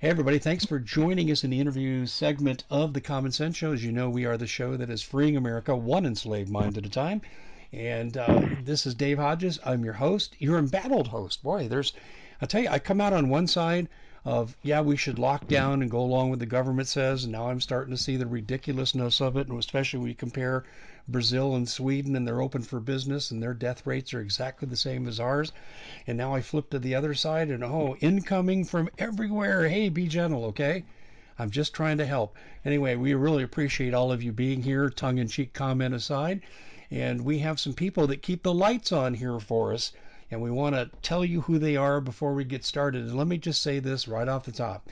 Hey, everybody, thanks for joining us in the interview segment of the Common Sense Show. As you know, we are the show that is freeing America one enslaved mind at a time. And uh, this is Dave Hodges. I'm your host, your embattled host. Boy, there's, I tell you, I come out on one side of, yeah, we should lock down and go along with the government says. And now I'm starting to see the ridiculousness of it, and especially when you compare Brazil and Sweden, and they're open for business, and their death rates are exactly the same as ours. And now I flip to the other side, and oh, incoming from everywhere. Hey, be gentle, okay? I'm just trying to help. Anyway, we really appreciate all of you being here, tongue in cheek comment aside. And we have some people that keep the lights on here for us. And we want to tell you who they are before we get started. And let me just say this right off the top.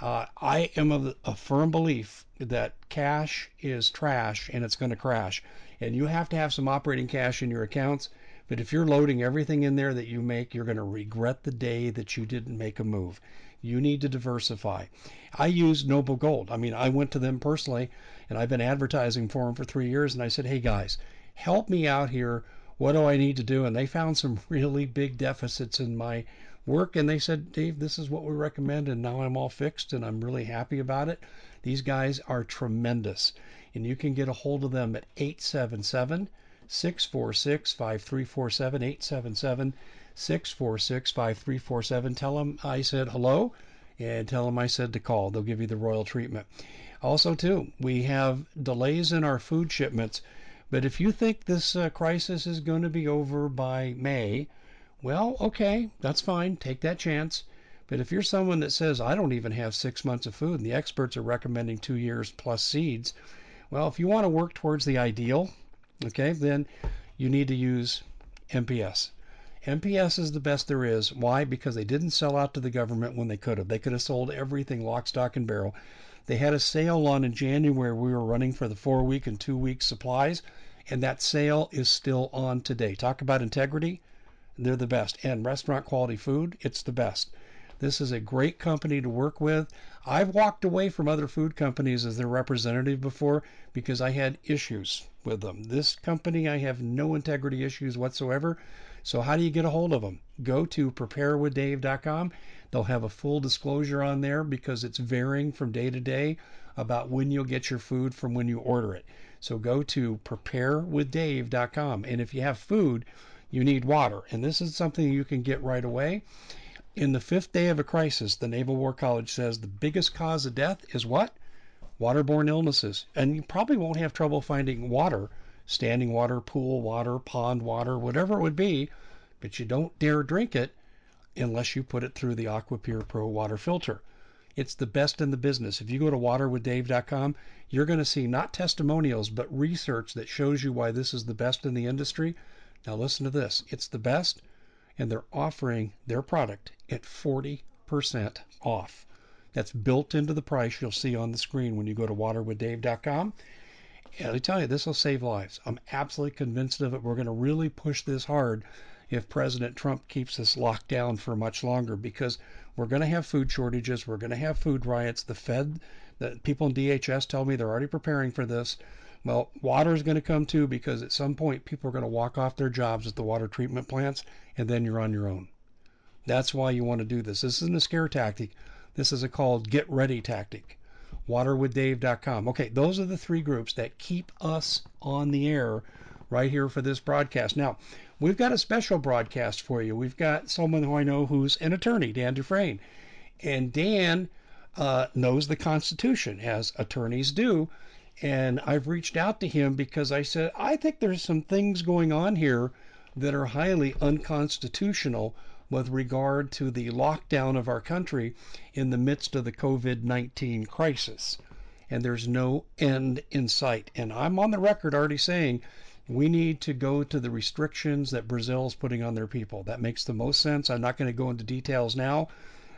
Uh, I am of a firm belief that cash is trash and it's going to crash. And you have to have some operating cash in your accounts. But if you're loading everything in there that you make, you're going to regret the day that you didn't make a move. You need to diversify. I use Noble Gold. I mean, I went to them personally and I've been advertising for them for three years. And I said, hey guys, help me out here. What do I need to do? And they found some really big deficits in my work and they said, Dave, this is what we recommend. And now I'm all fixed and I'm really happy about it. These guys are tremendous. And you can get a hold of them at 877 646 5347. 877 646 5347. Tell them I said hello and tell them I said to call. They'll give you the royal treatment. Also, too, we have delays in our food shipments. But if you think this uh, crisis is going to be over by May, well, okay, that's fine. Take that chance. But if you're someone that says, I don't even have six months of food, and the experts are recommending two years plus seeds, well, if you want to work towards the ideal, okay, then you need to use MPS. MPS is the best there is. Why? Because they didn't sell out to the government when they could have. They could have sold everything lock, stock, and barrel. They had a sale on in January. We were running for the four week and two week supplies, and that sale is still on today. Talk about integrity. They're the best. And restaurant quality food, it's the best. This is a great company to work with. I've walked away from other food companies as their representative before because I had issues with them. This company, I have no integrity issues whatsoever. So, how do you get a hold of them? Go to preparewithdave.com. They'll have a full disclosure on there because it's varying from day to day about when you'll get your food from when you order it. So, go to preparewithdave.com. And if you have food, you need water. And this is something you can get right away. In the fifth day of a crisis, the Naval War College says the biggest cause of death is what? Waterborne illnesses. And you probably won't have trouble finding water, standing water, pool water, pond water, whatever it would be, but you don't dare drink it unless you put it through the AquaPure Pro water filter. It's the best in the business. If you go to waterwithdave.com, you're going to see not testimonials, but research that shows you why this is the best in the industry. Now, listen to this it's the best and they're offering their product at 40% off. That's built into the price you'll see on the screen when you go to waterwithdave.com. And I tell you, this will save lives. I'm absolutely convinced of it. We're going to really push this hard if President Trump keeps us locked down for much longer because we're going to have food shortages. We're going to have food riots. The Fed, the people in DHS tell me they're already preparing for this. Well, water is going to come too because at some point people are going to walk off their jobs at the water treatment plants and then you're on your own. That's why you want to do this. This isn't a scare tactic. This is a called get ready tactic. Waterwithdave.com. Okay, those are the three groups that keep us on the air right here for this broadcast. Now, we've got a special broadcast for you. We've got someone who I know who's an attorney, Dan Dufresne. And Dan uh, knows the Constitution, as attorneys do. And I've reached out to him because I said, I think there's some things going on here that are highly unconstitutional with regard to the lockdown of our country in the midst of the COVID 19 crisis. And there's no end in sight. And I'm on the record already saying we need to go to the restrictions that Brazil is putting on their people. That makes the most sense. I'm not going to go into details now,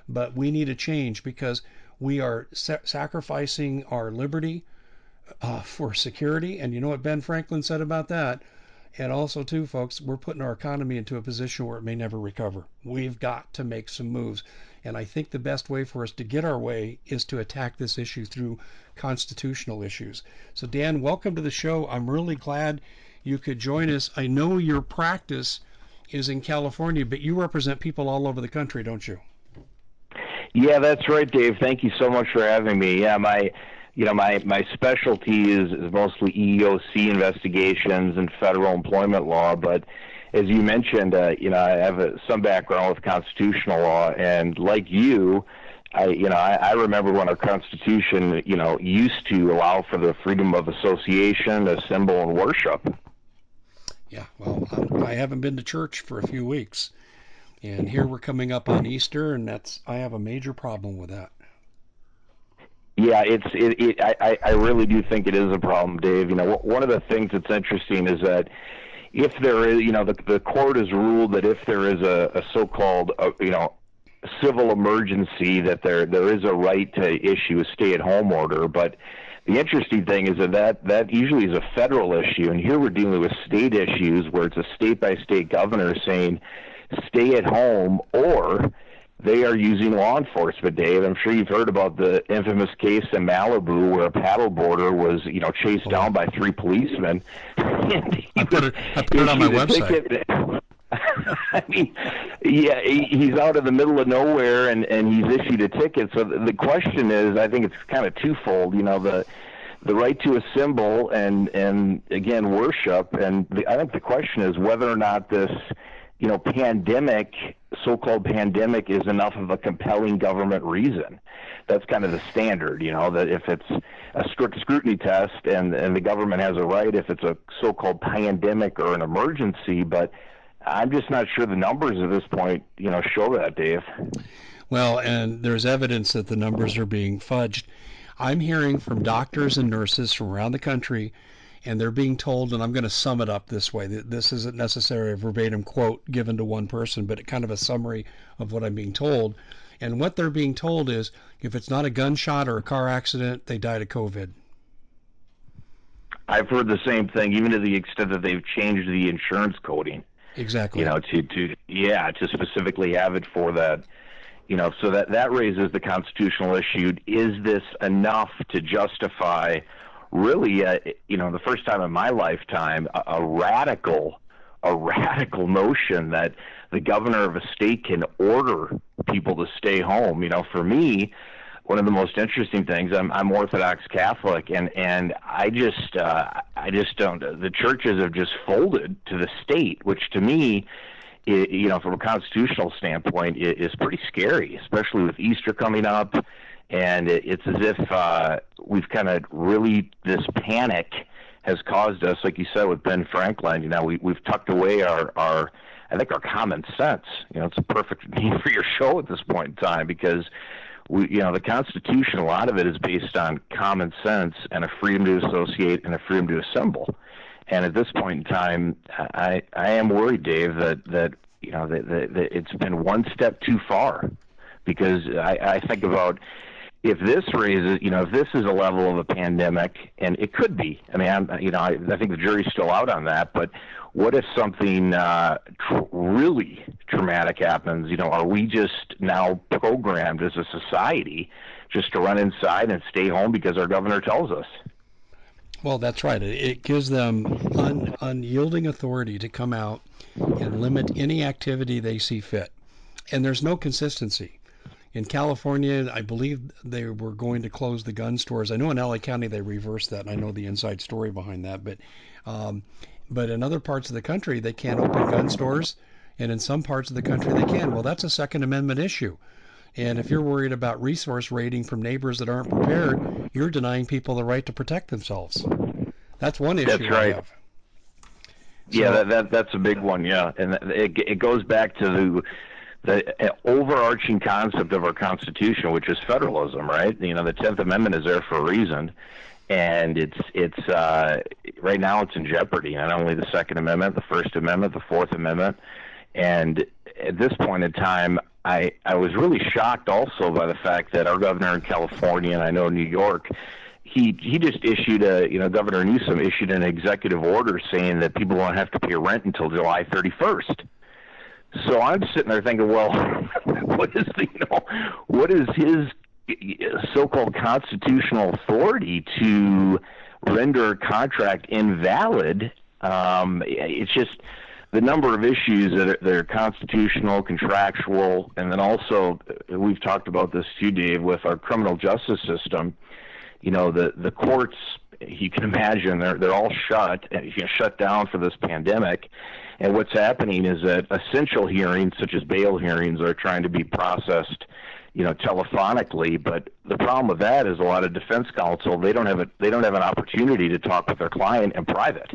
but we need a change because we are sa- sacrificing our liberty uh, for security. And you know what Ben Franklin said about that? And also, too, folks, we're putting our economy into a position where it may never recover. We've got to make some moves. And I think the best way for us to get our way is to attack this issue through constitutional issues. So, Dan, welcome to the show. I'm really glad you could join us. I know your practice is in California, but you represent people all over the country, don't you? Yeah, that's right, Dave. Thank you so much for having me. Yeah, my you know my my specialty is, is mostly EEOC investigations and federal employment law, but as you mentioned, uh, you know I have a, some background with constitutional law, and like you. I, you know, I, I remember when our Constitution, you know, used to allow for the freedom of association, assemble, and worship. Yeah, well, I'm, I haven't been to church for a few weeks, and here we're coming up on Easter, and that's I have a major problem with that. Yeah, it's it, it I I really do think it is a problem, Dave. You know, one of the things that's interesting is that if there is, you know, the the court has ruled that if there is a, a so-called, uh, you know, civil emergency, that there there is a right to issue a stay-at-home order, but the interesting thing is that, that that usually is a federal issue, and here we're dealing with state issues where it's a state by state governor saying stay at home or they are using law enforcement, Dave. I'm sure you've heard about the infamous case in Malibu where a paddleboarder was, you know, chased oh. down by three policemen. I put it, I put it on my website. I mean, yeah, he's out in the middle of nowhere and and he's issued a ticket. So the question is, I think it's kind of twofold. You know, the the right to assemble and and again worship. And the, I think the question is whether or not this you know, pandemic, so-called pandemic, is enough of a compelling government reason. That's kind of the standard, you know, that if it's a strict scrutiny test and and the government has a right, if it's a so-called pandemic or an emergency, but I'm just not sure the numbers at this point, you know, show that, Dave. Well, and there's evidence that the numbers are being fudged. I'm hearing from doctors and nurses from around the country and they're being told, and I'm going to sum it up this way. This isn't necessarily a verbatim quote given to one person, but kind of a summary of what I'm being told. And what they're being told is if it's not a gunshot or a car accident, they died of COVID. I've heard the same thing, even to the extent that they've changed the insurance coding. Exactly. You know, to, to yeah, to specifically have it for that. You know, so that that raises the constitutional issue: is this enough to justify really, uh, you know, the first time in my lifetime, a, a radical, a radical notion that the governor of a state can order people to stay home. You know, for me, one of the most interesting things. I'm I'm Orthodox Catholic, and and I just uh, I just don't. The churches have just folded to the state, which to me. It, you know, from a constitutional standpoint, it is pretty scary, especially with Easter coming up and it, it's as if uh, we've kind of really this panic has caused us, like you said with Ben Franklin. You know, we we've tucked away our our I think our common sense. You know, it's a perfect name for your show at this point in time because we, you know, the Constitution. A lot of it is based on common sense and a freedom to associate and a freedom to assemble. And at this point in time, I I am worried, Dave, that that you know that, that, that it's been one step too far because I, I think about if this raises, you know, if this is a level of a pandemic, and it could be. I mean, I'm, you know, I, I think the jury's still out on that. But what if something uh, tr- really traumatic happens? You know, are we just now programmed as a society just to run inside and stay home because our governor tells us? Well, that's right. It gives them un, unyielding authority to come out and limit any activity they see fit. And there's no consistency. In California, I believe they were going to close the gun stores. I know in LA County they reversed that, and I know the inside story behind that. But um, but in other parts of the country, they can't open gun stores, and in some parts of the country they can. Well, that's a Second Amendment issue. And if you're worried about resource raiding from neighbors that aren't prepared, you're denying people the right to protect themselves. That's one issue. That's right. So, yeah, that, that that's a big one. Yeah, and it it goes back to the the overarching concept of our Constitution, which is federalism, right? You know, the Tenth Amendment is there for a reason, and it's it's uh, right now it's in jeopardy. Not only the Second Amendment, the First Amendment, the Fourth Amendment, and at this point in time, I I was really shocked also by the fact that our governor in California and I know New York. He he just issued a you know Governor Newsom issued an executive order saying that people won't have to pay rent until July 31st. So I'm sitting there thinking, well, what is the, you know, what is his so-called constitutional authority to render a contract invalid? Um, it's just the number of issues that are, that are constitutional, contractual, and then also we've talked about this too, Dave, with our criminal justice system. You know, the the courts. You can imagine they're they're all shut, you know, shut down for this pandemic. And what's happening is that essential hearings, such as bail hearings, are trying to be processed you know, telephonically. But the problem with that is a lot of defense counsel they don't have a they don't have an opportunity to talk with their client in private.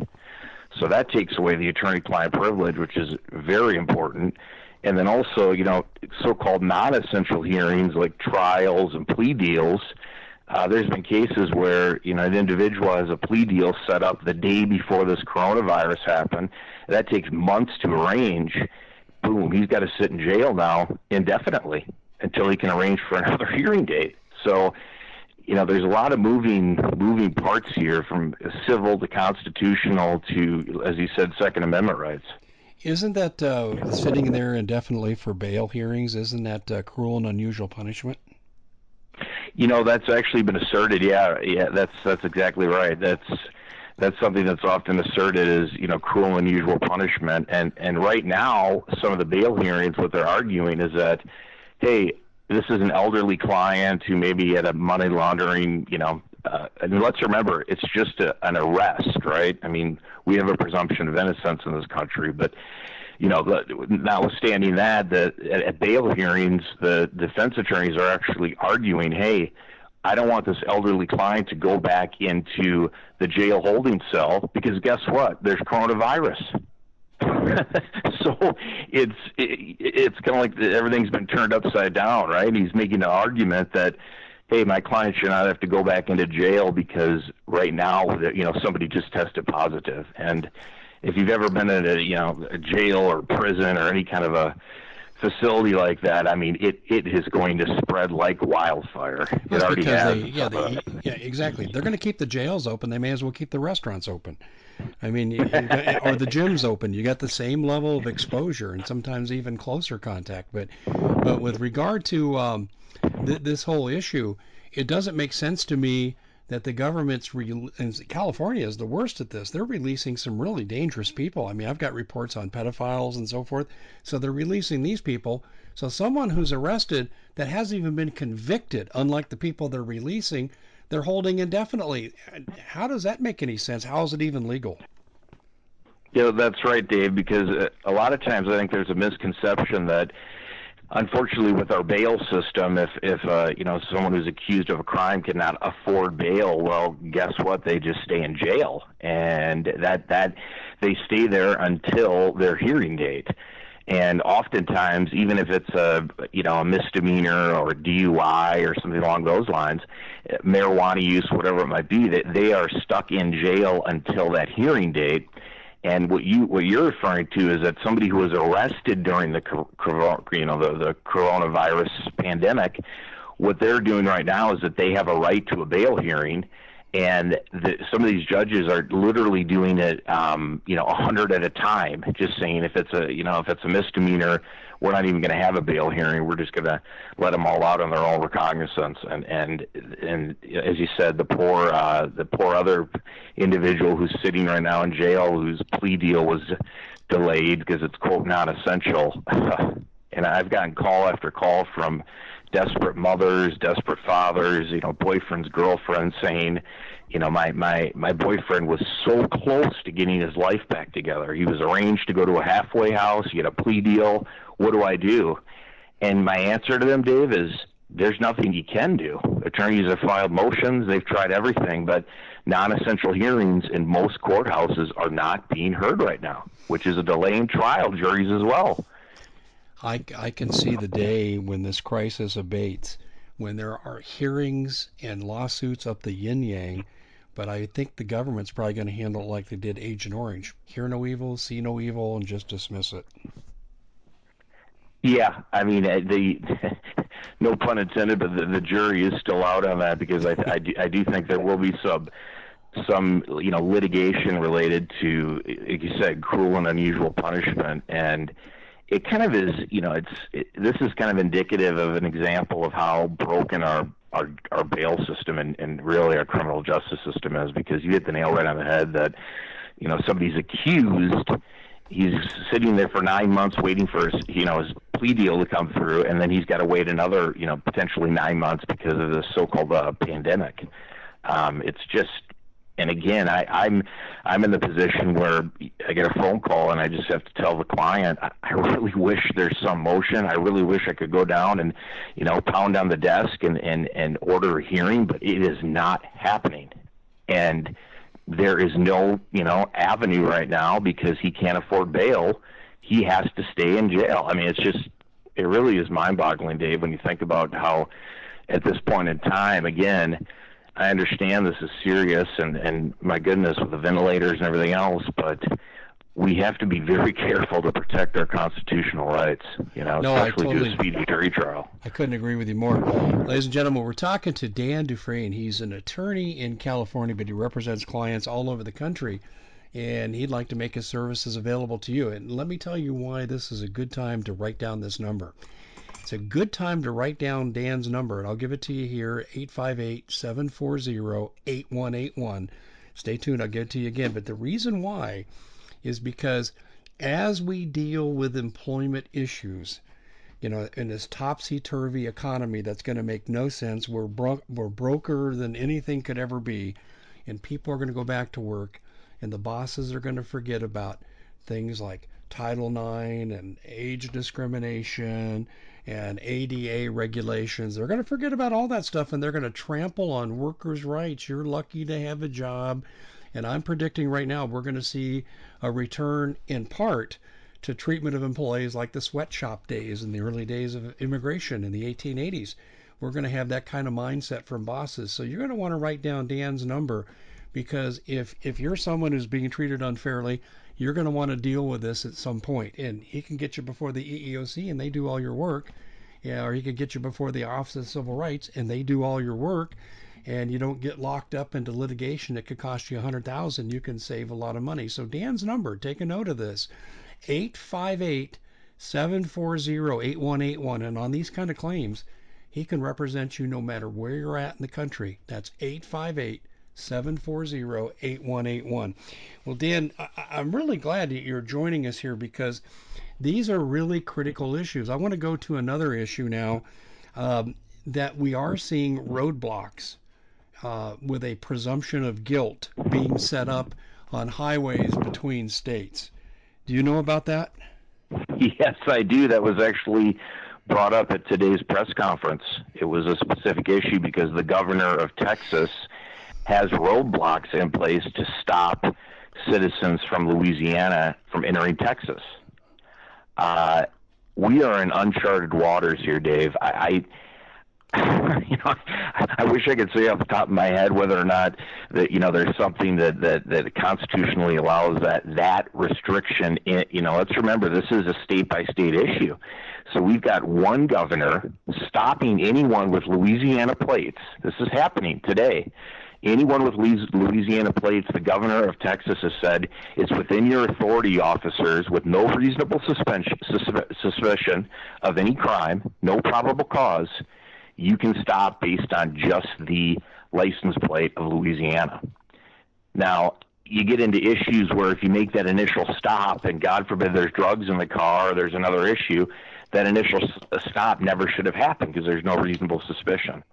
So that takes away the attorney-client privilege, which is very important. And then also, you know, so-called non-essential hearings like trials and plea deals. Uh, there's been cases where you know an individual has a plea deal set up the day before this coronavirus happened. That takes months to arrange. Boom, he's got to sit in jail now indefinitely until he can arrange for another hearing date. So, you know, there's a lot of moving moving parts here, from civil to constitutional to, as you said, Second Amendment rights. Isn't that uh, sitting there indefinitely for bail hearings? Isn't that uh, cruel and unusual punishment? You know, that's actually been asserted. Yeah, yeah, that's that's exactly right. That's that's something that's often asserted as you know cruel and unusual punishment. And and right now, some of the bail hearings, what they're arguing is that hey, this is an elderly client who maybe had a money laundering, you know, uh, and let's remember, it's just a, an arrest, right? I mean, we have a presumption of innocence in this country, but you know, notwithstanding that, the, at bail hearings, the defense attorneys are actually arguing, hey, I don't want this elderly client to go back into the jail holding cell because guess what? There's coronavirus. so it's it, it's kind of like the, everything's been turned upside down, right? He's making an argument that hey, my client should not have to go back into jail because right now, you know, somebody just tested positive. And if you've ever been in a you know a jail or prison or any kind of a facility like that, I mean, it, it is going to spread like wildfire. That's it already has. They, yeah, they, yeah, exactly. They're going to keep the jails open. They may as well keep the restaurants open. I mean, you, you or the gym's open. You got the same level of exposure and sometimes even closer contact. But, but with regard to um, th- this whole issue, it doesn't make sense to me that the government's re- California is the worst at this. They're releasing some really dangerous people. I mean, I've got reports on pedophiles and so forth. So they're releasing these people. So someone who's arrested that hasn't even been convicted, unlike the people they're releasing, they're holding indefinitely. How does that make any sense? How is it even legal? Yeah, that's right, Dave. Because uh, a lot of times I think there's a misconception that unfortunately with our bail system if if uh, you know someone who's accused of a crime cannot afford bail well guess what? They just stay in jail. And that that they stay there until their hearing date. And oftentimes even if it's a you know a misdemeanor or a DUI or something along those lines marijuana use whatever it might be that they are stuck in jail until that hearing date and what you what you're referring to is that somebody who was arrested during the you know the, the coronavirus pandemic, what they're doing right now is that they have a right to a bail hearing, and the, some of these judges are literally doing it, um, you know, a hundred at a time. Just saying if it's a you know if it's a misdemeanor, we're not even going to have a bail hearing. We're just going to let them all out on their own recognizance. And and and as you said, the poor uh, the poor other individual who's sitting right now in jail, whose plea deal was delayed because it's quote not essential. and I've gotten call after call from desperate mothers, desperate fathers, you know, boyfriends, girlfriends saying, you know, my my my boyfriend was so close to getting his life back together. He was arranged to go to a halfway house, He get a plea deal. What do I do? And my answer to them, Dave, is there's nothing you can do. Attorneys have filed motions, they've tried everything, but non-essential hearings in most courthouses are not being heard right now, which is a delay in trial juries as well. I, I can see the day when this crisis abates, when there are hearings and lawsuits up the yin yang but I think the government's probably going to handle it like they did Agent Orange: hear no evil, see no evil, and just dismiss it. Yeah, I mean uh, the no pun intended, but the, the jury is still out on that because I, I, do, I do think there will be some some you know litigation related to, like you said, cruel and unusual punishment, and it kind of is you know it's it, this is kind of indicative of an example of how broken our our our bail system and, and really our criminal justice system is because you hit the nail right on the head that you know somebody's accused he's sitting there for nine months waiting for his you know his plea deal to come through, and then he's got to wait another you know potentially nine months because of the so-called uh, pandemic. Um, it's just and again, I, I'm I'm in the position where I get a phone call and I just have to tell the client, I, I really wish there's some motion. I really wish I could go down and, you know, pound on the desk and and and order a hearing, but it is not happening. And there is no, you know, avenue right now because he can't afford bail. He has to stay in jail. I mean, it's just it really is mind-boggling, Dave, when you think about how at this point in time, again, I understand this is serious and and my goodness with the ventilators and everything else, but we have to be very careful to protect our constitutional rights, you know, no, especially totally, to a speedy jury trial. I couldn't agree with you more. Ladies and gentlemen, we're talking to Dan Dufresne. He's an attorney in California, but he represents clients all over the country, and he'd like to make his services available to you. And let me tell you why this is a good time to write down this number. It's a good time to write down Dan's number, and I'll give it to you here 858 740 8181. Stay tuned, I'll give it to you again. But the reason why is because as we deal with employment issues, you know, in this topsy turvy economy that's going to make no sense, we're, bro- we're broker than anything could ever be, and people are going to go back to work, and the bosses are going to forget about things like Title IX and age discrimination and ADA regulations. They're going to forget about all that stuff and they're going to trample on workers' rights. You're lucky to have a job. And I'm predicting right now we're going to see a return in part to treatment of employees like the sweatshop days in the early days of immigration in the 1880s. We're going to have that kind of mindset from bosses. So you're going to want to write down Dan's number because if if you're someone who's being treated unfairly, you're going to want to deal with this at some point. And he can get you before the EEOC and they do all your work. Yeah, or he can get you before the Office of Civil Rights and they do all your work. And you don't get locked up into litigation that could cost you a hundred thousand. You can save a lot of money. So Dan's number, take a note of this: eight five eight seven four zero eight one eight one. And on these kind of claims, he can represent you no matter where you're at in the country. That's eight five eight 740 8181. Well, Dan, I- I'm really glad that you're joining us here because these are really critical issues. I want to go to another issue now um, that we are seeing roadblocks uh, with a presumption of guilt being set up on highways between states. Do you know about that? Yes, I do. That was actually brought up at today's press conference. It was a specific issue because the governor of Texas has roadblocks in place to stop citizens from Louisiana from entering Texas. Uh, we are in uncharted waters here, Dave. I, I you know, I wish I could say off the top of my head whether or not that you know there's something that that, that constitutionally allows that that restriction. In, you know, let's remember this is a state by state issue. So we've got one governor stopping anyone with Louisiana plates. This is happening today anyone with Louisiana plates, the governor of Texas has said it's within your authority, officers, with no reasonable suspicion of any crime, no probable cause, you can stop based on just the license plate of Louisiana. Now, you get into issues where if you make that initial stop, and God forbid there's drugs in the car or there's another issue, that initial stop never should have happened because there's no reasonable suspicion.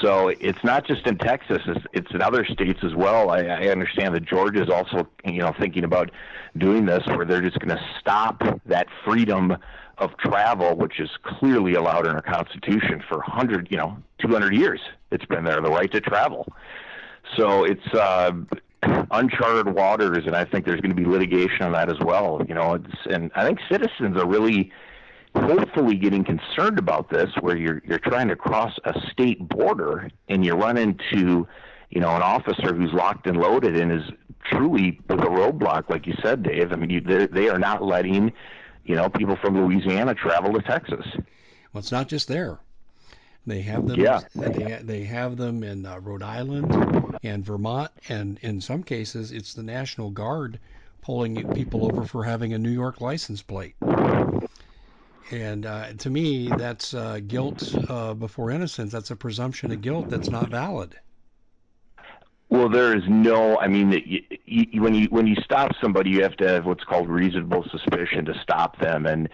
So it's not just in Texas; it's, it's in other states as well. I, I understand that Georgia is also, you know, thinking about doing this, where they're just going to stop that freedom of travel, which is clearly allowed in our Constitution for hundred, you know, two hundred years. It's been there, the right to travel. So it's uh, uncharted waters, and I think there's going to be litigation on that as well. You know, it's, and I think citizens are really hopefully getting concerned about this where you're you're trying to cross a state border and you run into you know an officer who's locked and loaded and is truly with a roadblock like you said Dave. I mean you, they are not letting you know people from Louisiana travel to Texas. Well it's not just there. They have them yeah. they, they have them in uh, Rhode Island and Vermont and in some cases it's the National Guard pulling people over for having a New York license plate and uh, to me, that's uh, guilt uh, before innocence. That's a presumption of guilt that's not valid. Well, there is no. I mean, you, you, when you when you stop somebody, you have to have what's called reasonable suspicion to stop them, and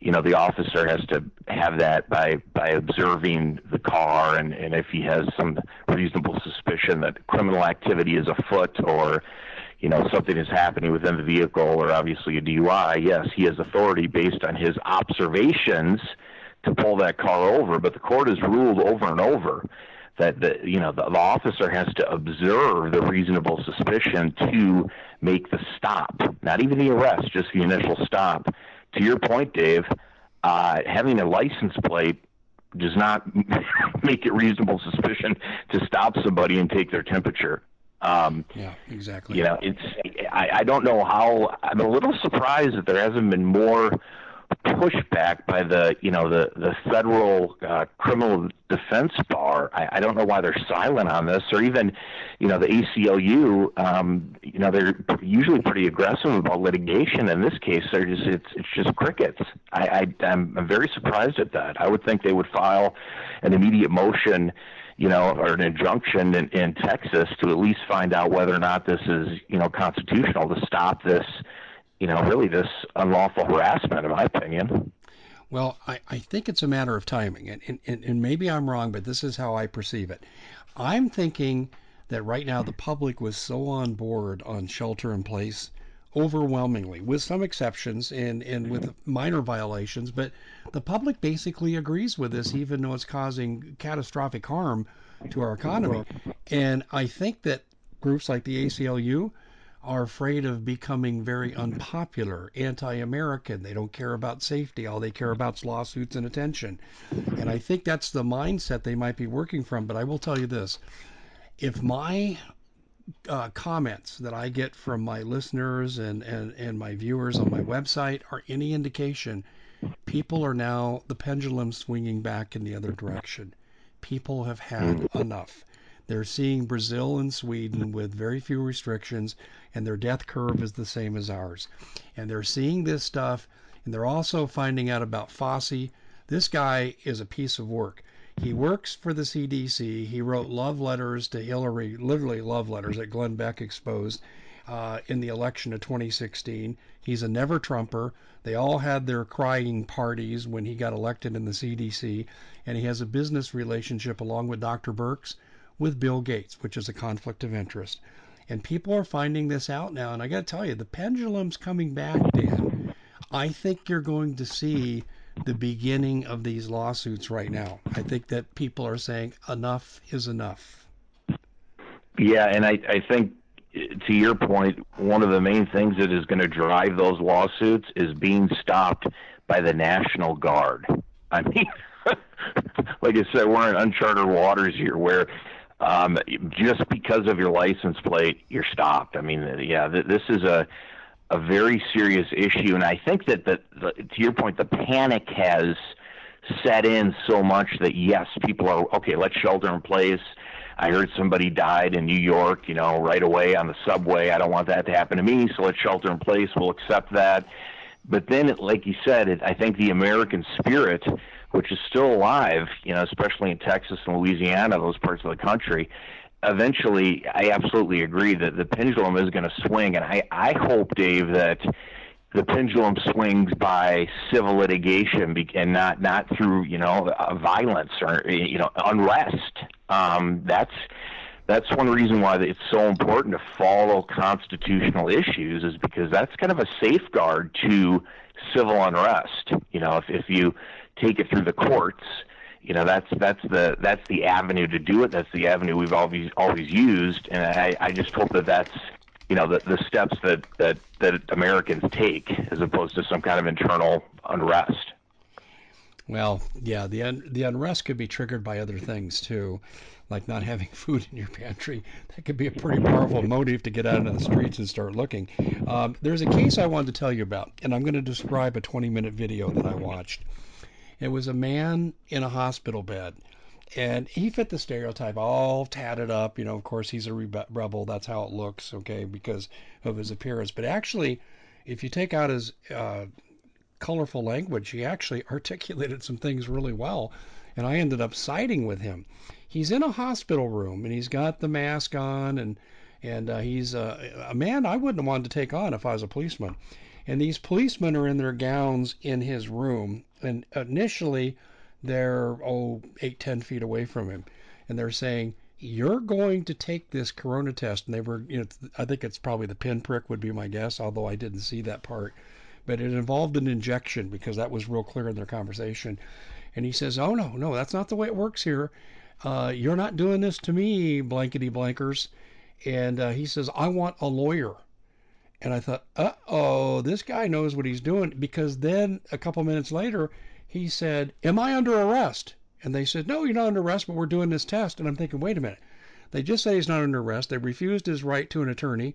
you know the officer has to have that by by observing the car, and and if he has some reasonable suspicion that criminal activity is afoot, or you know something is happening within the vehicle, or obviously a DUI, yes, he has authority based on his observations to pull that car over. But the court has ruled over and over that the you know the, the officer has to observe the reasonable suspicion to make the stop, not even the arrest, just the initial stop. To your point, Dave, uh, having a license plate does not make it reasonable suspicion to stop somebody and take their temperature. Um, yeah, exactly. You know, it's I, I don't know how. I'm a little surprised that there hasn't been more pushback by the you know the the federal uh, criminal defense bar. I, I don't know why they're silent on this, or even you know the ACLU. Um, you know they're usually pretty aggressive about litigation. In this case, they're just it's it's just crickets. I, I I'm, I'm very surprised at that. I would think they would file an immediate motion you know, or an injunction in, in Texas to at least find out whether or not this is, you know, constitutional to stop this you know, really this unlawful harassment, in my opinion. Well, I, I think it's a matter of timing, and, and, and maybe I'm wrong, but this is how I perceive it. I'm thinking that right now the public was so on board on shelter in place overwhelmingly, with some exceptions and, and with mm-hmm. minor violations, but the public basically agrees with this, even though it's causing catastrophic harm to our economy. And I think that groups like the ACLU, are afraid of becoming very mm-hmm. unpopular, anti American. They don't care about safety. All they care about is lawsuits and attention. And I think that's the mindset they might be working from. But I will tell you this if my uh, comments that I get from my listeners and, and, and my viewers on my website are any indication, people are now, the pendulum swinging back in the other direction. People have had enough. They're seeing Brazil and Sweden with very few restrictions, and their death curve is the same as ours. And they're seeing this stuff, and they're also finding out about Fauci. This guy is a piece of work. He works for the CDC. He wrote love letters to Hillary, literally love letters that Glenn Beck exposed uh, in the election of 2016. He's a never Trumper. They all had their crying parties when he got elected in the CDC, and he has a business relationship along with Dr. Birx with Bill Gates, which is a conflict of interest. And people are finding this out now. And I got to tell you, the pendulum's coming back, Dan. I think you're going to see the beginning of these lawsuits right now. I think that people are saying enough is enough. Yeah, and I, I think to your point, one of the main things that is going to drive those lawsuits is being stopped by the National Guard. I mean, like I said, we're in uncharted waters here where um, just because of your license plate, you're stopped. I mean, yeah, th- this is a a very serious issue, and I think that the, the to your point, the panic has set in so much that yes, people are okay. Let's shelter in place. I heard somebody died in New York, you know, right away on the subway. I don't want that to happen to me, so let's shelter in place. We'll accept that. But then, like you said, it, I think the American spirit which is still alive, you know, especially in Texas and Louisiana, those parts of the country. Eventually, I absolutely agree that the pendulum is going to swing, and I, I hope, Dave, that the pendulum swings by civil litigation and not not through you know violence or you know unrest. Um, that's that's one reason why it's so important to follow constitutional issues is because that's kind of a safeguard to civil unrest. You know, if if you take it through the courts. You know, that's that's the that's the avenue to do it. That's the avenue we've always always used, and I, I just hope that that's you know the the steps that that that Americans take as opposed to some kind of internal unrest. Well, yeah, the un- the unrest could be triggered by other things too, like not having food in your pantry. That could be a pretty powerful motive to get out into the streets and start looking. Um, there's a case I wanted to tell you about, and I'm going to describe a 20 minute video that I watched. It was a man in a hospital bed. And he fit the stereotype, all tatted up. You know, of course, he's a rebel. That's how it looks, okay, because of his appearance. But actually, if you take out his uh, colorful language, he actually articulated some things really well. And I ended up siding with him. he's in a hospital room and he's got the mask on and and uh, he's uh, a man I wouldn't have wanted to take on if I was a policeman. And these policemen are in their gowns in his room, and initially they're oh eight ten feet away from him, and they're saying you're going to take this corona test. And they were you know i think it's probably the pinprick would be my guess although i didn't see that part. But it involved an injection because that was real clear in their conversation. And he says oh no no that's not the way it works here. Uh, you're not doing this to me blankety blankers. And uh, he says i want a lawyer and i thought uh-oh this guy knows what he's doing because then a couple minutes later he said am i under arrest and they said, no, you're not under arrest, but we're doing this test. And I'm thinking, wait a minute. They just say he's not under arrest. They refused his right to an attorney.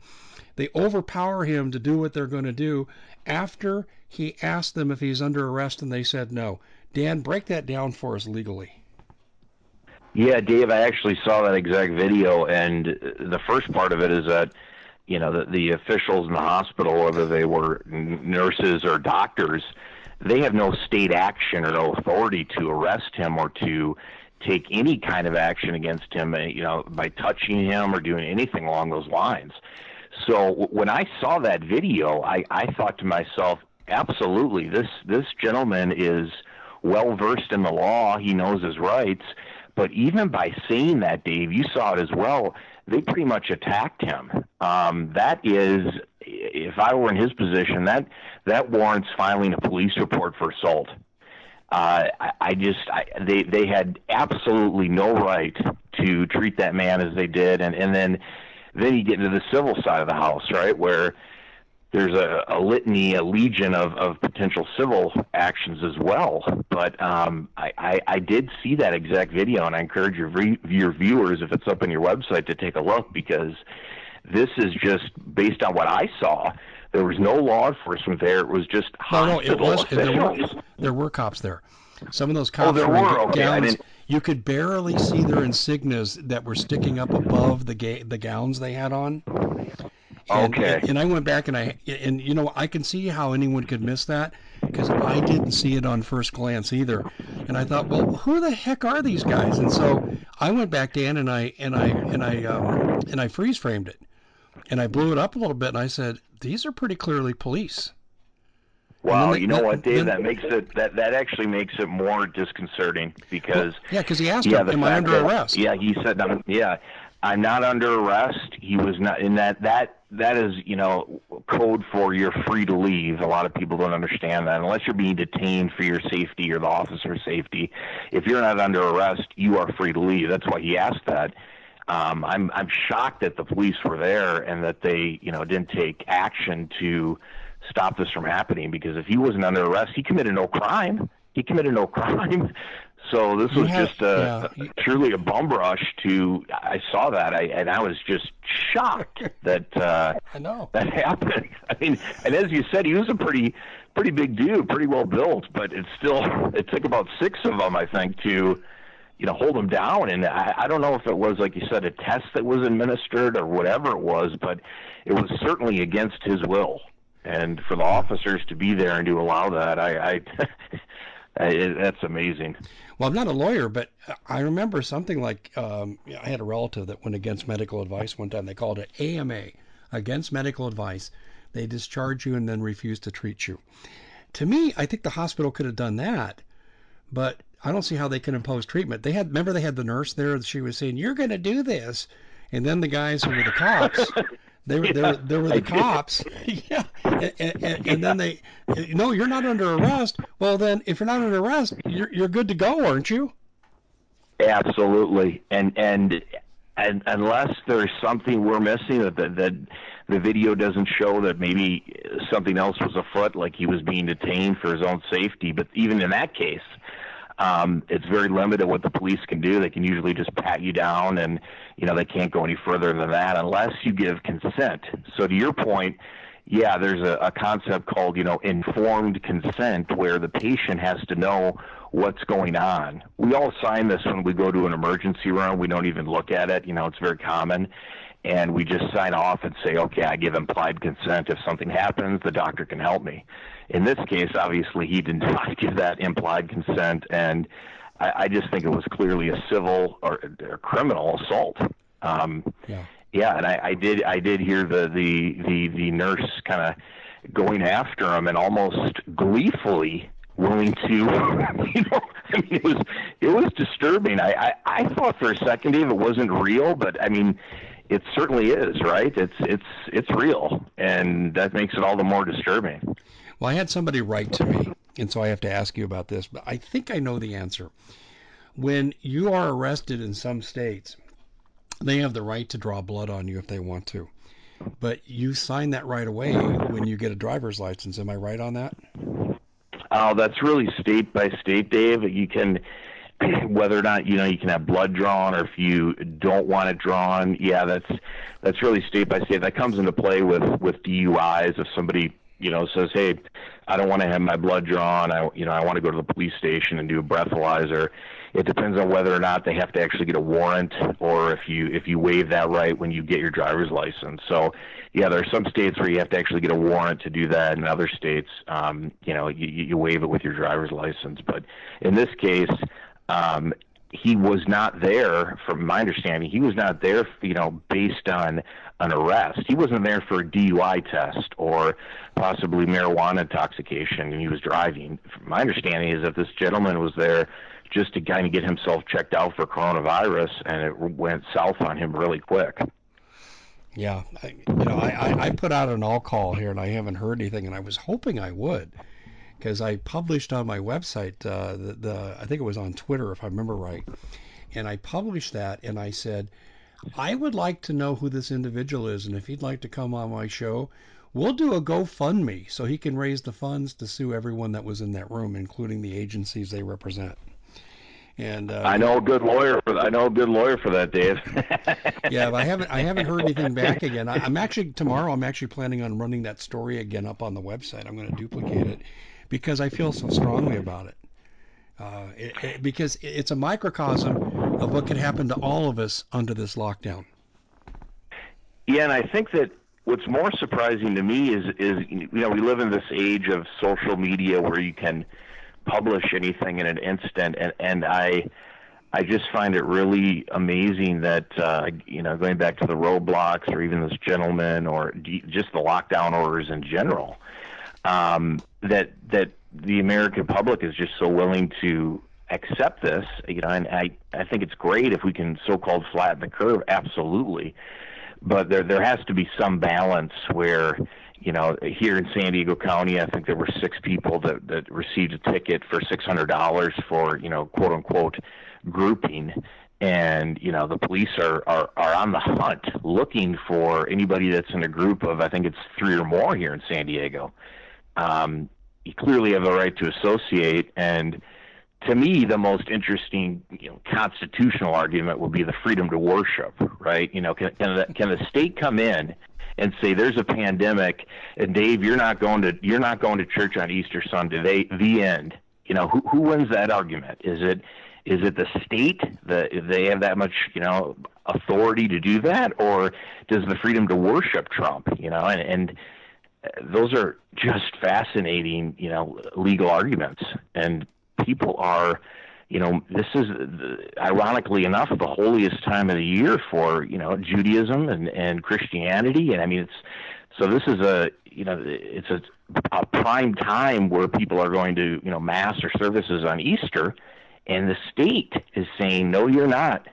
They overpower him to do what they're going to do after he asked them if he's under arrest and they said no. Dan, break that down for us legally. Yeah, Dave, I actually saw that exact video, and the first part of it is that you know the, the officials in the hospital, whether they were nurses or doctors, they have no state action or no authority to arrest him or to take any kind of action against him, uh, you know, by touching him or doing anything along those lines. So when I saw that video, I, I thought to myself, absolutely, this this gentleman is well versed in the law. He knows his rights. But even by saying that, Dave, you saw it as well. They pretty much attacked him. Um, that is if I were in his position, that that warrants filing a police report for assault. Uh, I, I just I, they they had absolutely no right to treat that man as they did, and and then then you get into the civil side of the house, right, where there's a, a litany, a legion of, of potential civil actions as well. But um, I, I, I did see that exact video, and I encourage your, your viewers, if it's up on your website, to take a look because this is just based on what I saw. There was no law enforcement there. It was just no, no. It was there were, there were cops there. Some of those oh, cops oh, there were, were okay. gowns. You could barely see their insignias that were sticking up above the ga- the gowns they had on. And, okay. And, and I went back and I and you know I can see how anyone could miss that because I didn't see it on first glance either. And I thought, well, who the heck are these guys? And so I went back Dan and I and I and I um, and I freeze framed it and I blew it up a little bit and I said, these are pretty clearly police. Wow, they, you know what, Dave? Then, that makes it that that actually makes it more disconcerting because well, yeah, because he asked yeah, him, "Am I under that, arrest?" Yeah, he said, "Yeah, I'm not under arrest." He was not in that that that is you know code for you're free to leave. A lot of people don't understand that unless you're being detained for your safety or the officer's safety. If you're not under arrest, you are free to leave. That's why he asked that um, I'm I'm shocked that the police were there and that they you know didn't take action to stop this from happening because if he wasn't under arrest, he committed no crime. He committed no crime. So this was have, just a, yeah. a, truly a bum rush to. I saw that, I, and I was just shocked that uh, I know that happened. I mean, and as you said, he was a pretty pretty big dude, pretty well built, but it still it took about six of them, I think, to you know, hold him down. And I, I don't know if it was, like you said, a test that was administered or whatever it was, but it was certainly against his will. And for the officers to be there and to allow that, I, I that's amazing. Well, I'm not a lawyer, but I remember something like um, I had a relative that went against medical advice one time. They called it AMA, against medical advice. They discharge you and then refuse to treat you. To me, I think the hospital could have done that, but I don't see how they can impose treatment. They had remember they had the nurse there. She was saying, "You're going to do this," and then the guys who were the cops. They were, yeah, there, there were the cops, yeah, and, and, and then they, no, you're not under arrest. Well, then, if you're not under arrest, you're you're good to go, aren't you? Absolutely, and and and unless there's something we're missing that, that that the video doesn't show that maybe something else was afoot, like he was being detained for his own safety. But even in that case, um, it's very limited what the police can do. They can usually just pat you down, and you know they can't go any further than that unless you give consent. So to your point, yeah, there's a, a concept called you know informed consent where the patient has to know what's going on. We all sign this when we go to an emergency room. We don't even look at it. You know, it's very common. And we just sign off and say, okay, I give implied consent. If something happens, the doctor can help me. In this case, obviously, he did not give that implied consent, and I, I just think it was clearly a civil or a criminal assault. Um, yeah. Yeah, and I, I did I did hear the the the, the nurse kind of going after him and almost gleefully willing to you know I mean it was it was disturbing. I, I I thought for a second Dave it wasn't real, but I mean it certainly is, right? It's it's it's real and that makes it all the more disturbing. Well, I had somebody write to me, and so I have to ask you about this, but I think I know the answer. When you are arrested in some states, they have the right to draw blood on you if they want to. But you sign that right away when you get a driver's license. Am I right on that? Oh, that's really state by state, Dave. You can whether or not you know you can have blood drawn or if you don't want it drawn. Yeah, that's that's really state by state. That comes into play with with DUIs if somebody you know says, "Hey, I don't want to have my blood drawn. I you know I want to go to the police station and do a breathalyzer." It depends on whether or not they have to actually get a warrant or if you if you waive that right when you get your driver's license. So, yeah, there are some states where you have to actually get a warrant to do that. and other states, um, you know, you, you waive it with your driver's license. But in this case, um, he was not there, from my understanding, he was not there, you know, based on an arrest. He wasn't there for a DUI test or possibly marijuana intoxication, and he was driving. My understanding is that this gentleman was there just to kind of get himself checked out for coronavirus, and it went south on him really quick. Yeah, I, you know, I, I put out an all call here, and I haven't heard anything, and I was hoping I would, because I published on my website uh, the, the I think it was on Twitter if I remember right, and I published that, and I said. I would like to know who this individual is, and if he'd like to come on my show, we'll do a GoFundMe so he can raise the funds to sue everyone that was in that room, including the agencies they represent. And uh, I know a good lawyer for I know a good lawyer for that, Dave. yeah, but I haven't I haven't heard anything back again. I, I'm actually tomorrow. I'm actually planning on running that story again up on the website. I'm going to duplicate it because I feel so strongly about it. Uh, it, it because it's a microcosm of what could happen to all of us under this lockdown. Yeah, and I think that what's more surprising to me is is you know we live in this age of social media where you can publish anything in an instant, and and I I just find it really amazing that uh, you know going back to the roadblocks or even this gentleman or just the lockdown orders in general, um, that that the American public is just so willing to accept this, you know, and I I think it's great if we can so-called flatten the curve, absolutely, but there there has to be some balance where you know, here in San Diego County, I think there were six people that, that received a ticket for $600 for, you know, quote unquote grouping. And, you know, the police are, are, are on the hunt looking for anybody that's in a group of, I think it's three or more here in San Diego. Um, you clearly have a right to associate. And to me, the most interesting, you know, constitutional argument would be the freedom to worship, right? You know, can, can, the, can the state come in and say there's a pandemic and Dave you're not going to you're not going to church on Easter Sunday. They the end. You know who who wins that argument? Is it is it the state that they have that much you know authority to do that or does the freedom to worship trump you know? And and uh, those are just fascinating you know legal arguments. And people are you know, this is ironically enough the holiest time of the year for you know Judaism and and Christianity, and I mean it's so this is a you know it's a, a prime time where people are going to you know mass or services on Easter, and the state is saying no, you're not.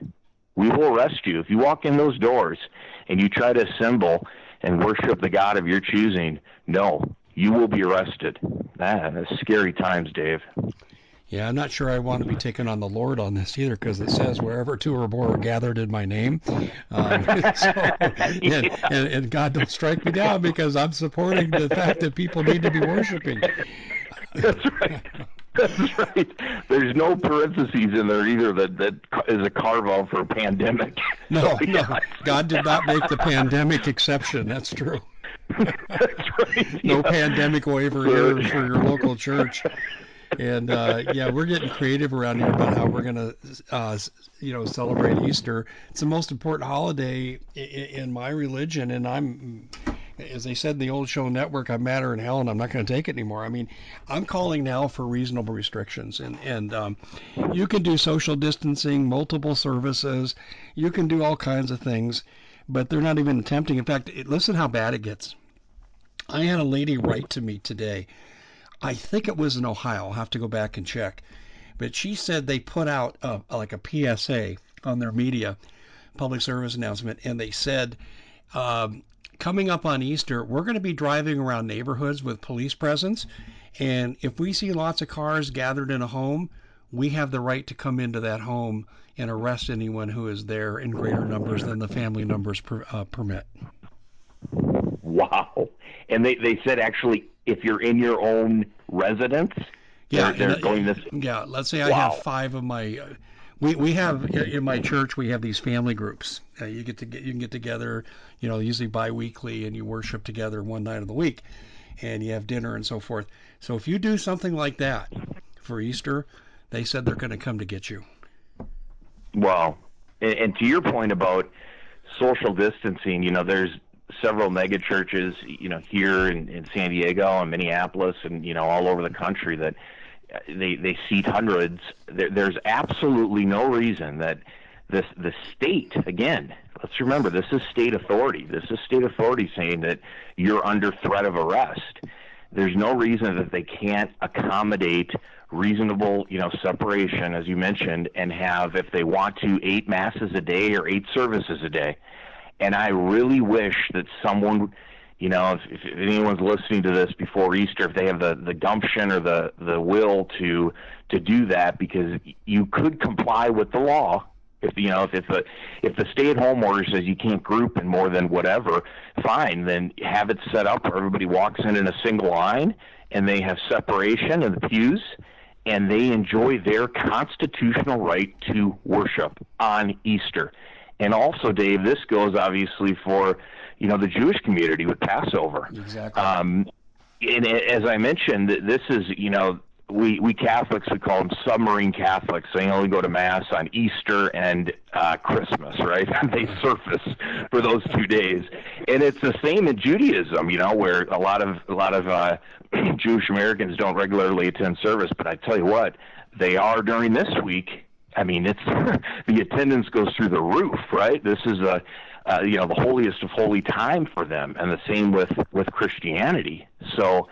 We will arrest you if you walk in those doors and you try to assemble and worship the God of your choosing. No, you will be arrested. Ah, that's scary times, Dave. Yeah, I'm not sure I want to be taken on the Lord on this either because it says wherever two or more are gathered in my name. Um, so, and, and, and, God don't strike me down because I'm supporting the fact that people need to be worshiping. That's right. That's right. There's no parentheses in there either that, that is a carve out for a pandemic. No, so, yeah. no. God did not make the pandemic exception. That's true. That's right. No yeah. pandemic waiver here for your local church and uh, yeah, we're getting creative around here about how we're gonna, uh, you know, celebrate Easter. It's the most important holiday in, in my religion, and I'm as they said in the old show network, I'm madder in hell and I'm not going to take it anymore. I mean, I'm calling now for reasonable restrictions, and and um, you can do social distancing, multiple services, you can do all kinds of things, but they're not even attempting. In fact, it, listen how bad it gets. I had a lady write to me today. I think it was in Ohio. I'll have to go back and check, but she said they put out a, like a PSA on their media public service announcement, and they said. Um, coming up on Easter, we're going to be driving around neighborhoods with police presence. And if we see lots of cars gathered in a home, we have the right to come into that home and arrest anyone who is there in greater numbers than the family numbers per, uh, permit. Wow. And they, they said actually, if you're in your own residence, yeah, they're, they're going this. Yeah, let's say I wow. have five of my. Uh, we we have in my church we have these family groups. Uh, you get to get you can get together, you know, usually biweekly, and you worship together one night of the week, and you have dinner and so forth. So if you do something like that for Easter, they said they're going to come to get you. Well, and, and to your point about social distancing, you know, there's several mega churches, you know, here in, in San Diego and Minneapolis, and you know, all over the country that they they seat hundreds. There, there's absolutely no reason that this the state again. Let's remember this is state authority. This is state authority saying that you're under threat of arrest. There's no reason that they can't accommodate reasonable, you know, separation, as you mentioned, and have, if they want to, eight masses a day or eight services a day. And I really wish that someone you know, if, if anyone's listening to this before Easter, if they have the, the gumption or the, the will to to do that, because you could comply with the law. If you know, if if the if the stay-at-home order says you can't group in more than whatever, fine. Then have it set up where everybody walks in in a single line, and they have separation in the pews, and they enjoy their constitutional right to worship on Easter. And also, Dave, this goes obviously for you know the Jewish community with Passover. Exactly. Um, and as I mentioned, this is you know we we Catholics we call them submarine Catholics. They only go to mass on Easter and uh, Christmas, right? they surface for those two days, and it's the same in Judaism. You know, where a lot of a lot of uh, Jewish Americans don't regularly attend service, but I tell you what, they are during this week. I mean, it's the attendance goes through the roof, right? This is a uh, you know the holiest of holy time for them, and the same with with Christianity. So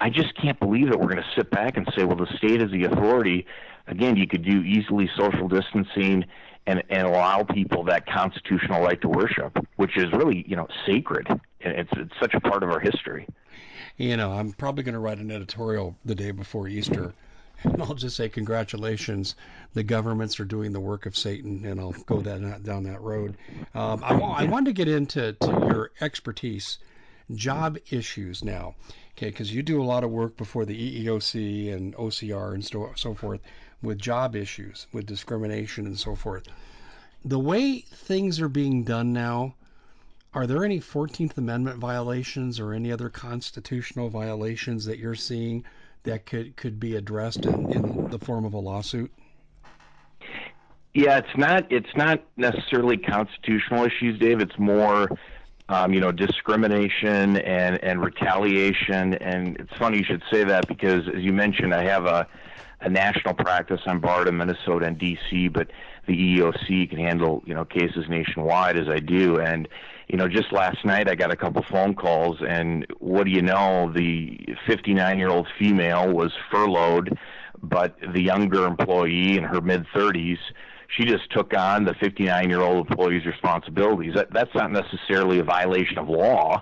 I just can't believe that we're going to sit back and say, well, the state is the authority. Again, you could do easily social distancing and, and allow people that constitutional right to worship, which is really you know sacred. It's it's such a part of our history. You know, I'm probably going to write an editorial the day before Easter and I'll just say congratulations. The governments are doing the work of Satan, and I'll go that down that road. Um, I, I wanted to get into to your expertise, job issues now, okay? Because you do a lot of work before the EEOC and OCR and so, so forth with job issues, with discrimination and so forth. The way things are being done now, are there any 14th Amendment violations or any other constitutional violations that you're seeing that could could be addressed in, in the form of a lawsuit? Yeah, it's not it's not necessarily constitutional issues, Dave. It's more um, you know, discrimination and, and retaliation. And it's funny you should say that because, as you mentioned, I have a, a national practice. Barred in Minnesota and D.C., but the EEOC can handle, you know, cases nationwide as I do. And you know, just last night I got a couple phone calls, and what do you know? The 59 year old female was furloughed, but the younger employee in her mid 30s, she just took on the 59 year old employee's responsibilities. That, that's not necessarily a violation of law,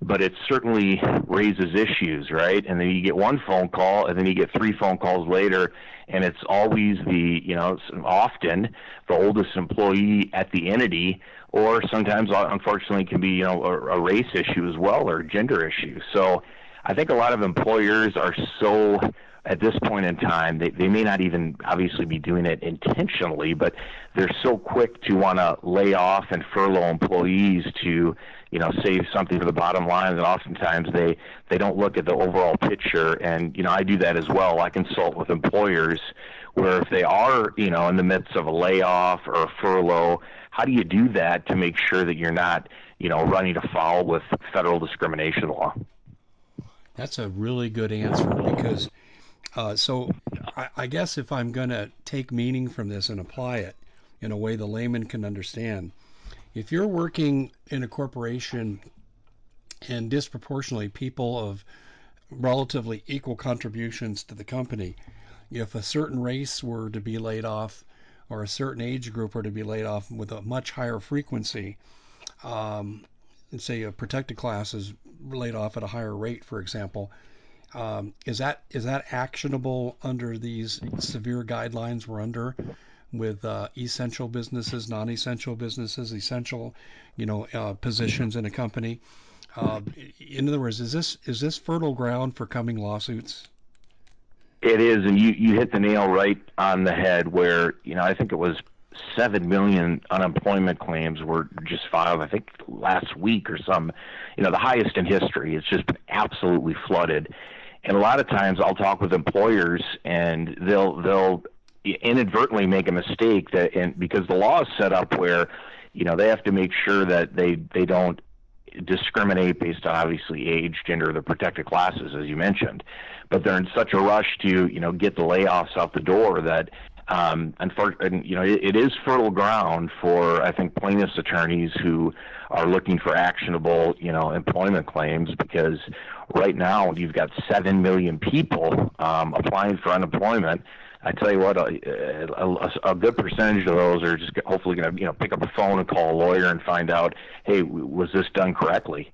but it certainly raises issues, right? And then you get one phone call, and then you get three phone calls later, and it's always the, you know, often the oldest employee at the entity or sometimes uh, unfortunately can be you know a, a race issue as well or gender issue. So I think a lot of employers are so at this point in time they, they may not even obviously be doing it intentionally but they're so quick to want to lay off and furlough employees to you know save something for the bottom line and oftentimes they they don't look at the overall picture and you know I do that as well I consult with employers where if they are, you know, in the midst of a layoff or a furlough, how do you do that to make sure that you're not, you know, running afoul with federal discrimination law? That's a really good answer because, uh, so I, I guess if I'm going to take meaning from this and apply it in a way the layman can understand, if you're working in a corporation and disproportionately people of relatively equal contributions to the company, if a certain race were to be laid off or a certain age group were to be laid off with a much higher frequency, um, and say a protected class is laid off at a higher rate, for example, um, is that is that actionable under these severe guidelines we're under with uh, essential businesses, non-essential businesses, essential, you know, uh, positions in a company? Uh, in other words, is this is this fertile ground for coming lawsuits? It is, and you you hit the nail right on the head. Where you know I think it was seven million unemployment claims were just filed. I think last week or some, you know, the highest in history. It's just been absolutely flooded. And a lot of times I'll talk with employers and they'll they'll inadvertently make a mistake that and because the law is set up where you know they have to make sure that they they don't discriminate based on obviously age, gender, the protected classes, as you mentioned. But they're in such a rush to, you know, get the layoffs out the door that, um, unfortunately, you know, it, it is fertile ground for, I think, plaintiffs' attorneys who are looking for actionable, you know, employment claims because right now you've got seven million people um, applying for unemployment I tell you what, a, a, a good percentage of those are just hopefully going to, you know, pick up the phone and call a lawyer and find out, hey, was this done correctly?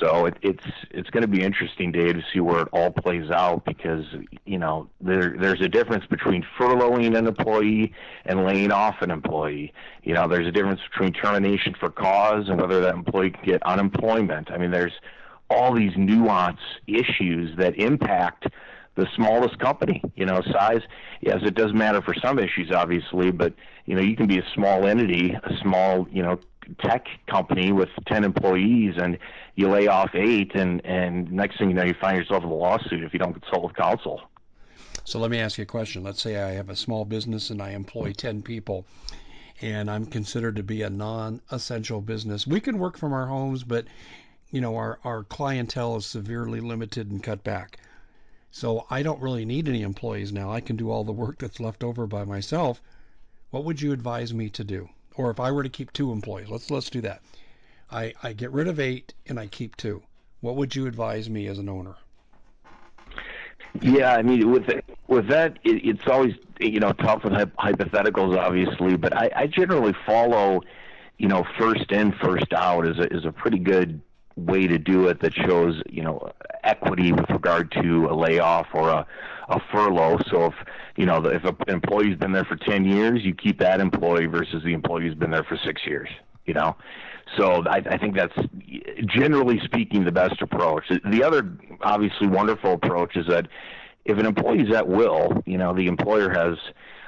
So it, it's it's going to be interesting, Dave, to see where it all plays out because you know there there's a difference between furloughing an employee and laying off an employee. You know, there's a difference between termination for cause and whether that employee can get unemployment. I mean, there's all these nuance issues that impact the smallest company, you know, size. Yes, it does matter for some issues, obviously, but you know, you can be a small entity, a small, you know, tech company with 10 employees and you lay off eight and, and next thing you know, you find yourself in a lawsuit if you don't consult with counsel. So let me ask you a question. Let's say I have a small business and I employ 10 people and I'm considered to be a non-essential business. We can work from our homes, but you know, our, our clientele is severely limited and cut back. So I don't really need any employees now. I can do all the work that's left over by myself. What would you advise me to do? Or if I were to keep two employees, let's let's do that. I, I get rid of eight and I keep two. What would you advise me as an owner? Yeah, I mean, with with that, it, it's always you know tough with hypotheticals, obviously. But I, I generally follow, you know, first in, first out is a is a pretty good way to do it that shows you know equity with regard to a layoff or a, a furlough. So if you know if an employee's been there for 10 years, you keep that employee versus the employee who's been there for six years. You know, so I, I think that's generally speaking the best approach. The other obviously wonderful approach is that if an employee's at will, you know, the employer has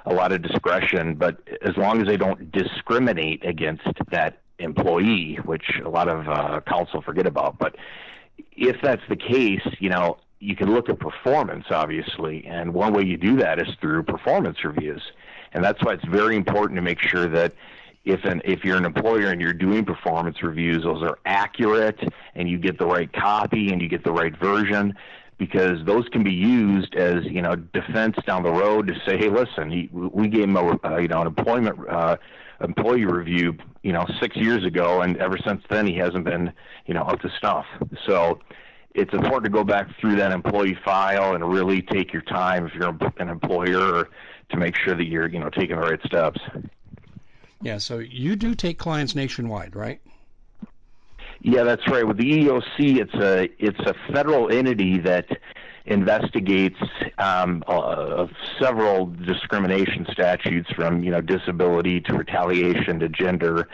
a lot of discretion, but as long as they don't discriminate against that employee, which a lot of uh, counsel forget about. But if that's the case, you know, you can look at performance, obviously, and one way you do that is through performance reviews, and that's why it's very important to make sure that if an if you're an employer and you're doing performance reviews, those are accurate and you get the right copy and you get the right version because those can be used as you know defense down the road to say, hey, listen, he, we gave him a uh, you know an employment uh, employee review, you know, six years ago, and ever since then he hasn't been, you know, up to snuff. So it's important to go back through that employee file and really take your time if you're an employer to make sure that you're, you know, taking the right steps. Yeah. So you do take clients nationwide, right? Yeah, that's right. With the EEOC, it's a it's a federal entity that investigates um, uh, several discrimination statutes from you know disability to retaliation to gender,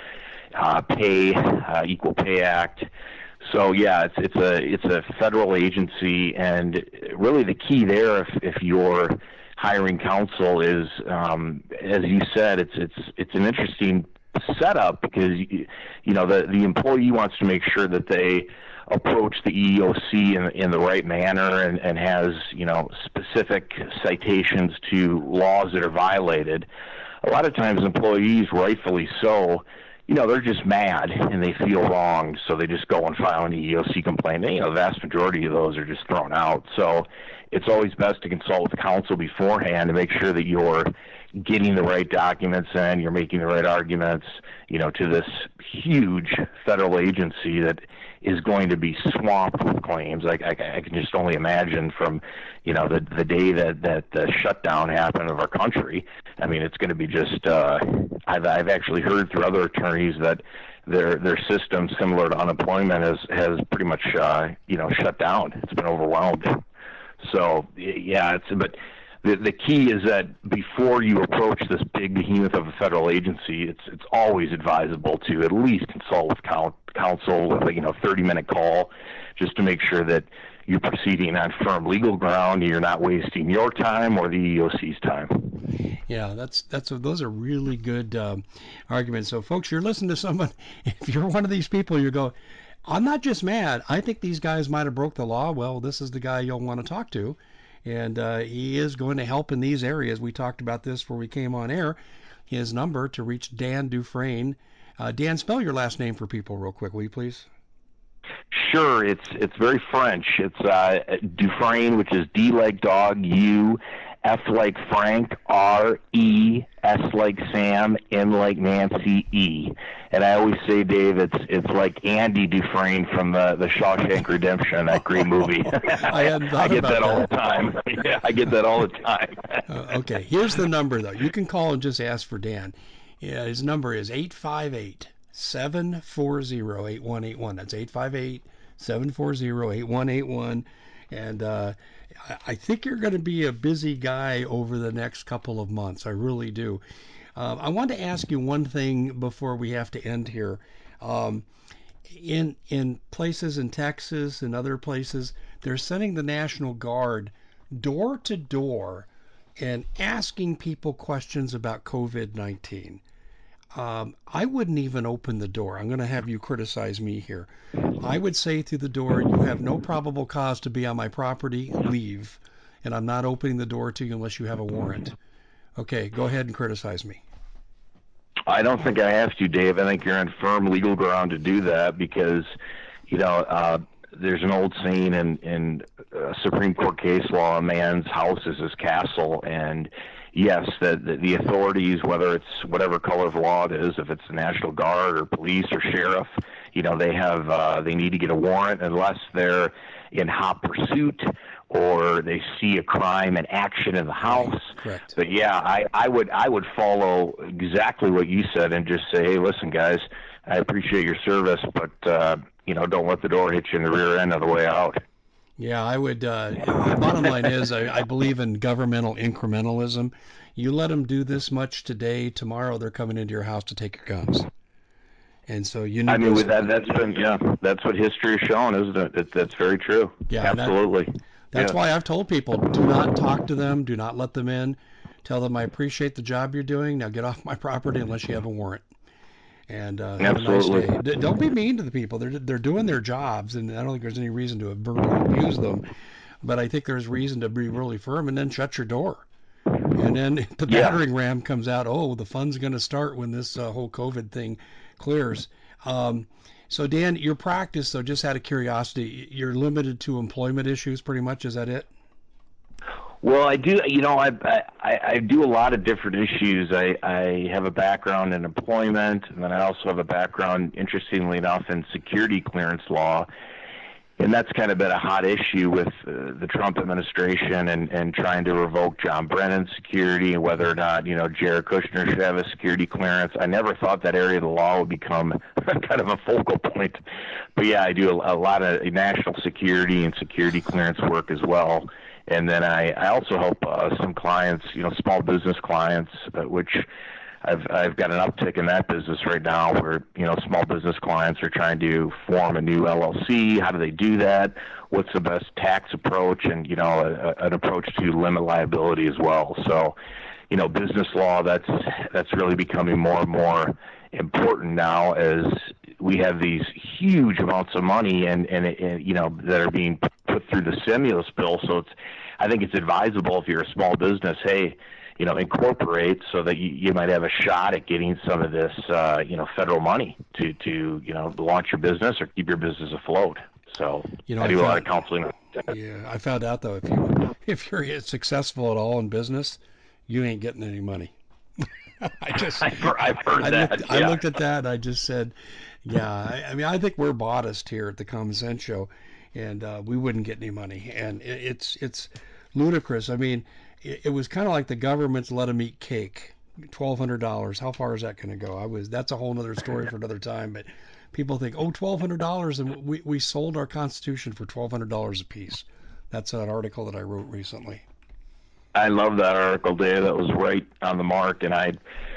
uh, pay, uh, Equal Pay Act. So yeah, it's it's a it's a federal agency, and really the key there, if if you're hiring counsel, is um, as you said, it's it's it's an interesting setup because you, you know the the employee wants to make sure that they approach the EEOC in, in the right manner and, and has you know specific citations to laws that are violated, a lot of times employees, rightfully so, you know, they're just mad and they feel wronged, so they just go and file an EEOC complaint. And, you know, the vast majority of those are just thrown out. So it's always best to consult with counsel beforehand to make sure that you're getting the right documents in, you're making the right arguments, you know, to this huge federal agency that is going to be swamped with claims. Like I, I can just only imagine from, you know, the the day that that the shutdown happened of our country. I mean, it's going to be just. Uh, I've I've actually heard through other attorneys that their their system, similar to unemployment, has has pretty much uh, you know shut down. It's been overwhelmed. So yeah, it's but the the key is that before you approach this big behemoth of a federal agency, it's it's always advisable to at least consult with counsel with a you know 30 minute call, just to make sure that you're proceeding on firm legal ground. You're not wasting your time or the EEOC's time. Yeah, that's that's those are really good um, arguments. So, folks, you're listening to someone. If you're one of these people, you go, I'm not just mad. I think these guys might have broke the law. Well, this is the guy you'll want to talk to and uh, he is going to help in these areas. We talked about this before we came on air. His number to reach Dan Dufresne. Uh, Dan, spell your last name for people real quick, will you please? Sure, it's it's very French. It's uh, Dufresne, which is D like dog, U F like Frank, R, E, S like Sam, N like Nancy, E. And I always say, Dave, it's it's like Andy Dufresne from the the Shawshank Redemption, that great movie. I, I, get that, that, all the time. yeah, I get that all the time. uh, okay, here's the number though. You can call and just ask for Dan. Yeah, his number is 858 740 8181. That's 858 740 8181. And uh, I think you're going to be a busy guy over the next couple of months. I really do. Uh, I want to ask you one thing before we have to end here. Um, in in places in Texas and other places, they're sending the National Guard door to door and asking people questions about COVID 19 um, I wouldn't even open the door. I'm going to have you criticize me here. I would say through the door, you have no probable cause to be on my property, leave. And I'm not opening the door to you unless you have a warrant. Okay, go ahead and criticize me. I don't think I have to, Dave. I think you're on firm legal ground to do that because, you know, uh, there's an old saying in in uh, Supreme Court case law: a man's house is his castle, and yes, the, the, the authorities, whether it's whatever color of law it is, if it's the National Guard or police or sheriff, you know, they have uh, they need to get a warrant unless they're in hot pursuit or they see a crime and action in the house. Correct. But yeah, I, I would I would follow exactly what you said and just say, hey, listen, guys, I appreciate your service, but uh, you know, don't let the door hit you in the rear end on the way out. Yeah, I would. Uh, the bottom line is, I, I believe in governmental incrementalism. You let them do this much today, tomorrow they're coming into your house to take your guns. And so you know. I mean, with that, that's been yeah, that's what history has shown, isn't it? it that's very true. Yeah, absolutely. That, that's yeah. why I've told people: do not talk to them, do not let them in. Tell them I appreciate the job you're doing. Now get off my property unless you have a warrant and uh, have a nice day. Don't be mean to the people. They're they're doing their jobs, and I don't think there's any reason to verbally abuse them. But I think there's reason to be really firm, and then shut your door. And then the yeah. battering ram comes out, oh, the fun's going to start when this uh, whole COVID thing clears. Um, so Dan, your practice, though, just out of curiosity, you're limited to employment issues, pretty much. Is that it? Well, I do. You know, I, I I do a lot of different issues. I I have a background in employment, and then I also have a background, interestingly enough, in security clearance law, and that's kind of been a hot issue with uh, the Trump administration and and trying to revoke John Brennan's security and whether or not you know Jared Kushner should have a security clearance. I never thought that area of the law would become kind of a focal point, but yeah, I do a, a lot of national security and security clearance work as well and then I, I also help uh, some clients, you know, small business clients, uh, which I've I've got an uptick in that business right now, where you know small business clients are trying to form a new LLC. How do they do that? What's the best tax approach, and you know, a, an approach to limit liability as well. So, you know, business law that's that's really becoming more and more important now as we have these huge amounts of money and, and, and you know that are being put through the stimulus bill. So it's I think it's advisable if you're a small business, hey, you know, incorporate so that you, you might have a shot at getting some of this, uh, you know, federal money to, to, you know, launch your business or keep your business afloat. So you know, I do found, a lot of counseling. Yeah, I found out though if you if you're successful at all in business, you ain't getting any money. I just I've heard, I've heard I that. Looked, yeah. I looked at that and I just said, yeah. I, I, mean, I think we're modest here at the Common Sense Show, and uh, we wouldn't get any money, and it, it's it's ludicrous. I mean, it, it was kind of like the government's let them eat cake. Twelve hundred dollars. How far is that going to go? I was. That's a whole other story for another time. But people think, oh, twelve hundred dollars, and we we sold our Constitution for twelve hundred dollars a piece. That's an article that I wrote recently. I love that article, Dave. That was right on the mark, and I,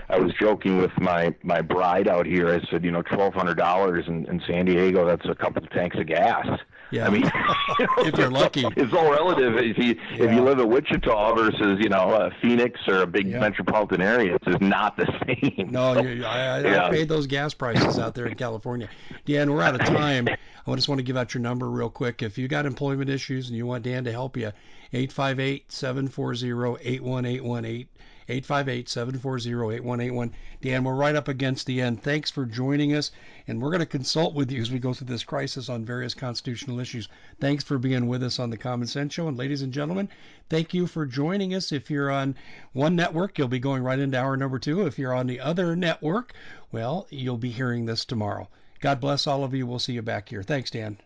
I was joking with my my bride out here. I said, you know, twelve hundred dollars in, in San Diego, that's a couple of tanks of gas. Yeah. I mean, if you're lucky, it's all relative. If you yeah. if you live in Wichita versus you know uh, Phoenix or a big yeah. metropolitan area, it's just not the same. No, you, I, I, yeah. I paid those gas prices out there in California. Dan, we're out of time. I just want to give out your number real quick. If you got employment issues and you want Dan to help you, 858 740 8181 858 740 8181. Dan, we're right up against the end. Thanks for joining us, and we're going to consult with you as we go through this crisis on various constitutional issues. Thanks for being with us on the Common Sense Show. And ladies and gentlemen, thank you for joining us. If you're on one network, you'll be going right into hour number two. If you're on the other network, well, you'll be hearing this tomorrow. God bless all of you. We'll see you back here. Thanks, Dan.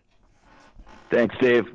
Thanks, Dave.